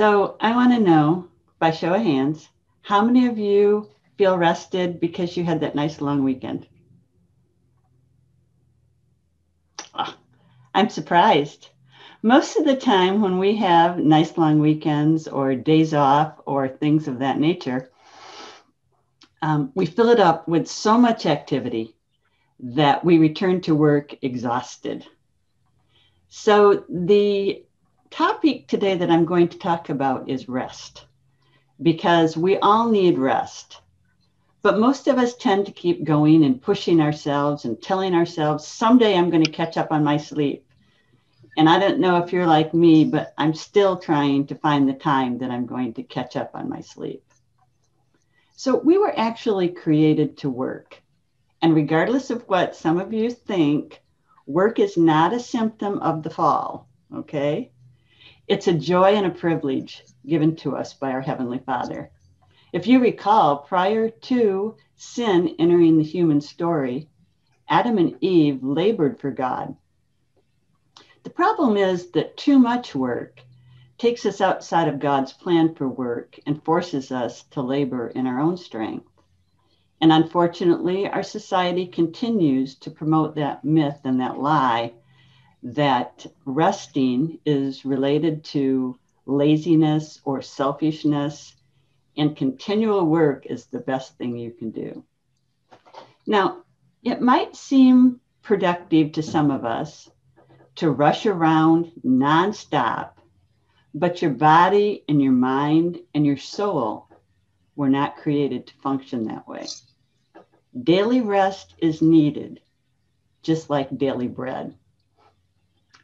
So I want to know by show of hands, how many of you feel rested because you had that nice long weekend? Oh, I'm surprised. Most of the time, when we have nice long weekends or days off or things of that nature, um, we fill it up with so much activity that we return to work exhausted. So, the topic today that I'm going to talk about is rest because we all need rest. But most of us tend to keep going and pushing ourselves and telling ourselves, someday I'm going to catch up on my sleep. And I don't know if you're like me, but I'm still trying to find the time that I'm going to catch up on my sleep. So we were actually created to work. And regardless of what some of you think, work is not a symptom of the fall, okay? It's a joy and a privilege given to us by our Heavenly Father. If you recall, prior to sin entering the human story, Adam and Eve labored for God. The problem is that too much work takes us outside of God's plan for work and forces us to labor in our own strength. And unfortunately, our society continues to promote that myth and that lie that resting is related to laziness or selfishness, and continual work is the best thing you can do. Now, it might seem productive to some of us to rush around nonstop, but your body and your mind and your soul were not created to function that way. Daily rest is needed, just like daily bread.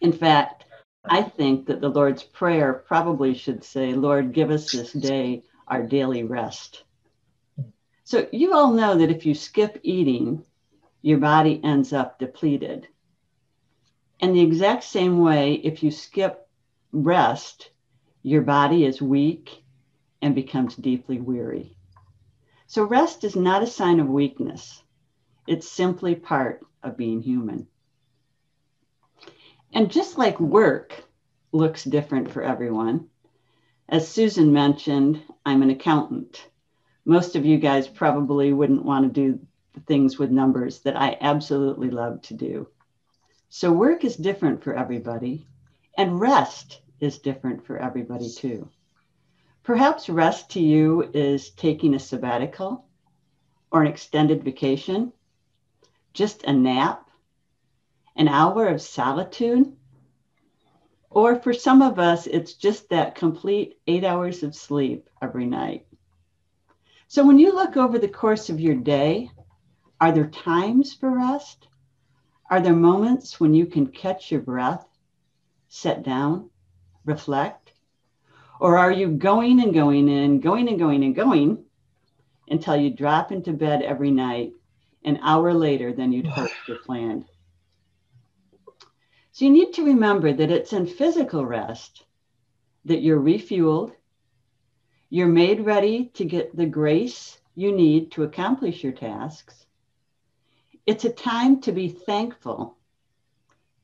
In fact, I think that the Lord's Prayer probably should say, Lord, give us this day our daily rest. So you all know that if you skip eating, your body ends up depleted. And the exact same way, if you skip rest, your body is weak and becomes deeply weary. So rest is not a sign of weakness. It's simply part of being human. And just like work looks different for everyone, as Susan mentioned, I'm an accountant. Most of you guys probably wouldn't want to do things with numbers that I absolutely love to do. So, work is different for everybody, and rest is different for everybody too. Perhaps rest to you is taking a sabbatical or an extended vacation, just a nap, an hour of solitude. Or for some of us, it's just that complete eight hours of sleep every night. So when you look over the course of your day, are there times for rest? Are there moments when you can catch your breath, sit down, reflect? Or are you going and going and going and going and going until you drop into bed every night an hour later than you'd hoped or planned? So you need to remember that it's in physical rest that you're refueled, you're made ready to get the grace you need to accomplish your tasks. It's a time to be thankful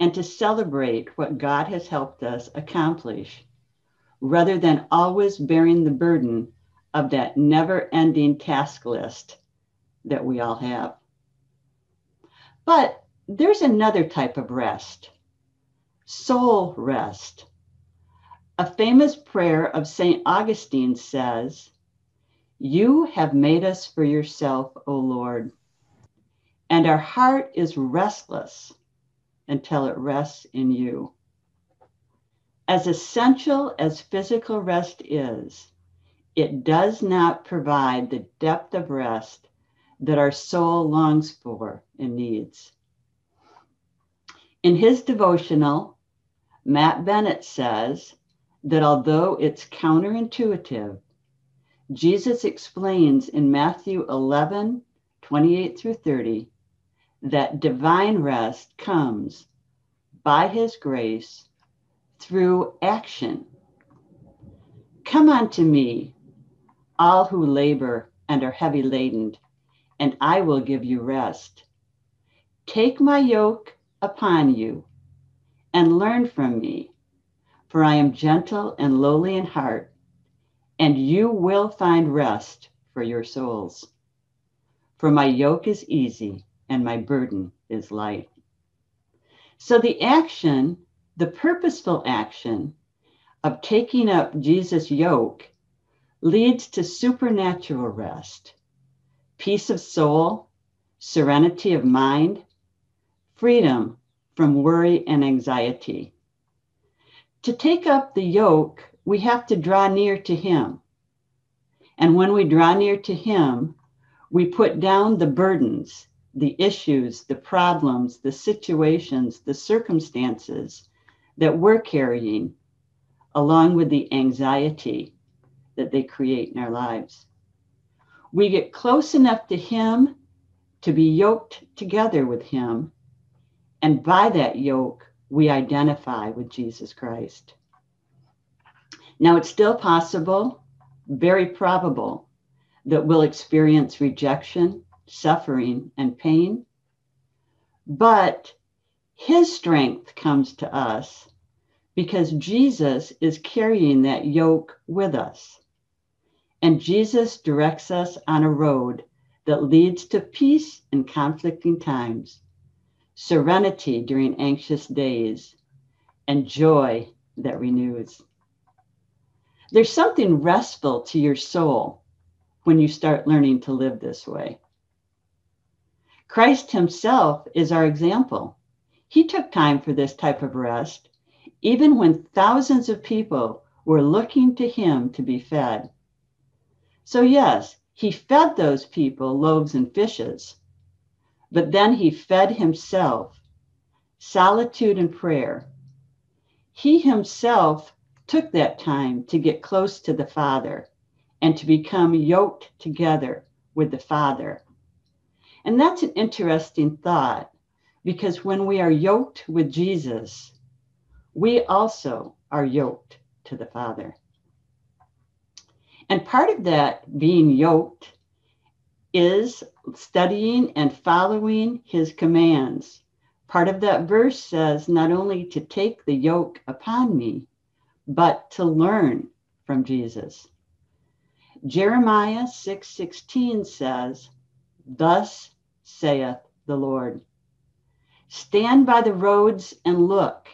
and to celebrate what God has helped us accomplish rather than always bearing the burden of that never ending task list that we all have. But there's another type of rest soul rest. A famous prayer of St. Augustine says, You have made us for yourself, O Lord, and our heart is restless until it rests in you. As essential as physical rest is, it does not provide the depth of rest that our soul longs for and needs. In his devotional, Matt Bennett says that although it's counterintuitive, Jesus explains in Matthew 11, 28 through 30, that divine rest comes by his grace through action. Come unto me, all who labor and are heavy laden, and I will give you rest. Take my yoke upon you and learn from me, for I am gentle and lowly in heart, and you will find rest for your souls. For my yoke is easy and my burden is light. So the action, the purposeful action of taking up Jesus' yoke leads to supernatural rest, peace of soul, serenity of mind, freedom from worry and anxiety. To take up the yoke, we have to draw near to Him. And when we draw near to Him, we put down the burdens, the issues, the problems, the situations, the circumstances that we're carrying, along with the anxiety that they create in our lives. We get close enough to Him to be yoked together with Him. And by that yoke, we identify with Jesus Christ. Now, it's still possible, very probable, that we'll experience rejection, suffering, and pain. But His strength comes to us because Jesus is carrying that yoke with us. And Jesus directs us on a road that leads to peace in conflicting times, serenity during anxious days, and joy that renews. There's something restful to your soul when you start learning to live this way. Christ Himself is our example. He took time for this type of rest, even when thousands of people were looking to Him to be fed. So, yes, he fed those people loaves and fishes, but then he fed himself solitude and prayer. He himself took that time to get close to the Father and to become yoked together with the Father. And that's an interesting thought because when we are yoked with Jesus, we also are yoked to the Father. And part of that being yoked is studying and following his commands. Part of that verse says not only to take the yoke upon me, but to learn from Jesus. Jeremiah 6:16 says, "Thus saith the Lord: Stand by the roads and look,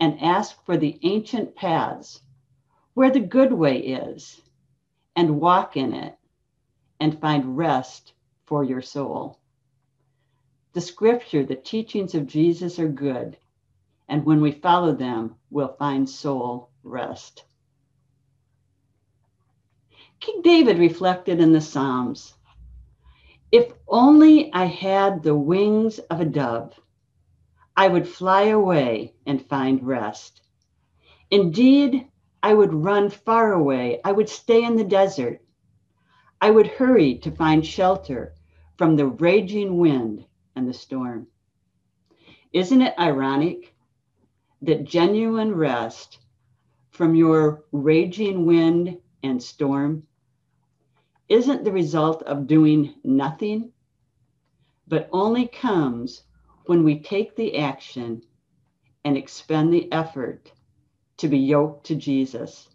and ask for the ancient paths, where the good way is, and walk in it and find rest for your soul. The scripture, the teachings of Jesus are good, and when we follow them, we'll find soul rest. King David reflected in the Psalms If only I had the wings of a dove, I would fly away and find rest. Indeed, I would run far away. I would stay in the desert. I would hurry to find shelter from the raging wind and the storm. Isn't it ironic that genuine rest from your raging wind and storm isn't the result of doing nothing, but only comes when we take the action and expend the effort to be yoked to Jesus,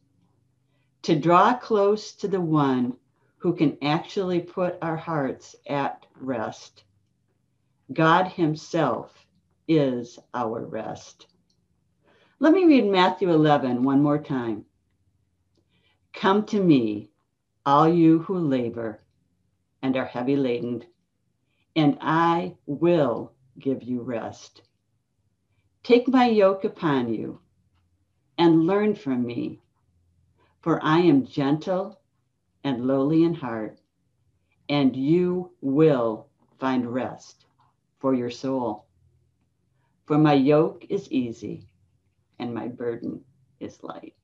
to draw close to the one who can actually put our hearts at rest. God Himself is our rest. Let me read Matthew 11 one more time. Come to me, all you who labor and are heavy laden, and I will give you rest. Take my yoke upon you and learn from me. For I am gentle and lowly in heart, and you will find rest for your soul. For my yoke is easy and my burden is light.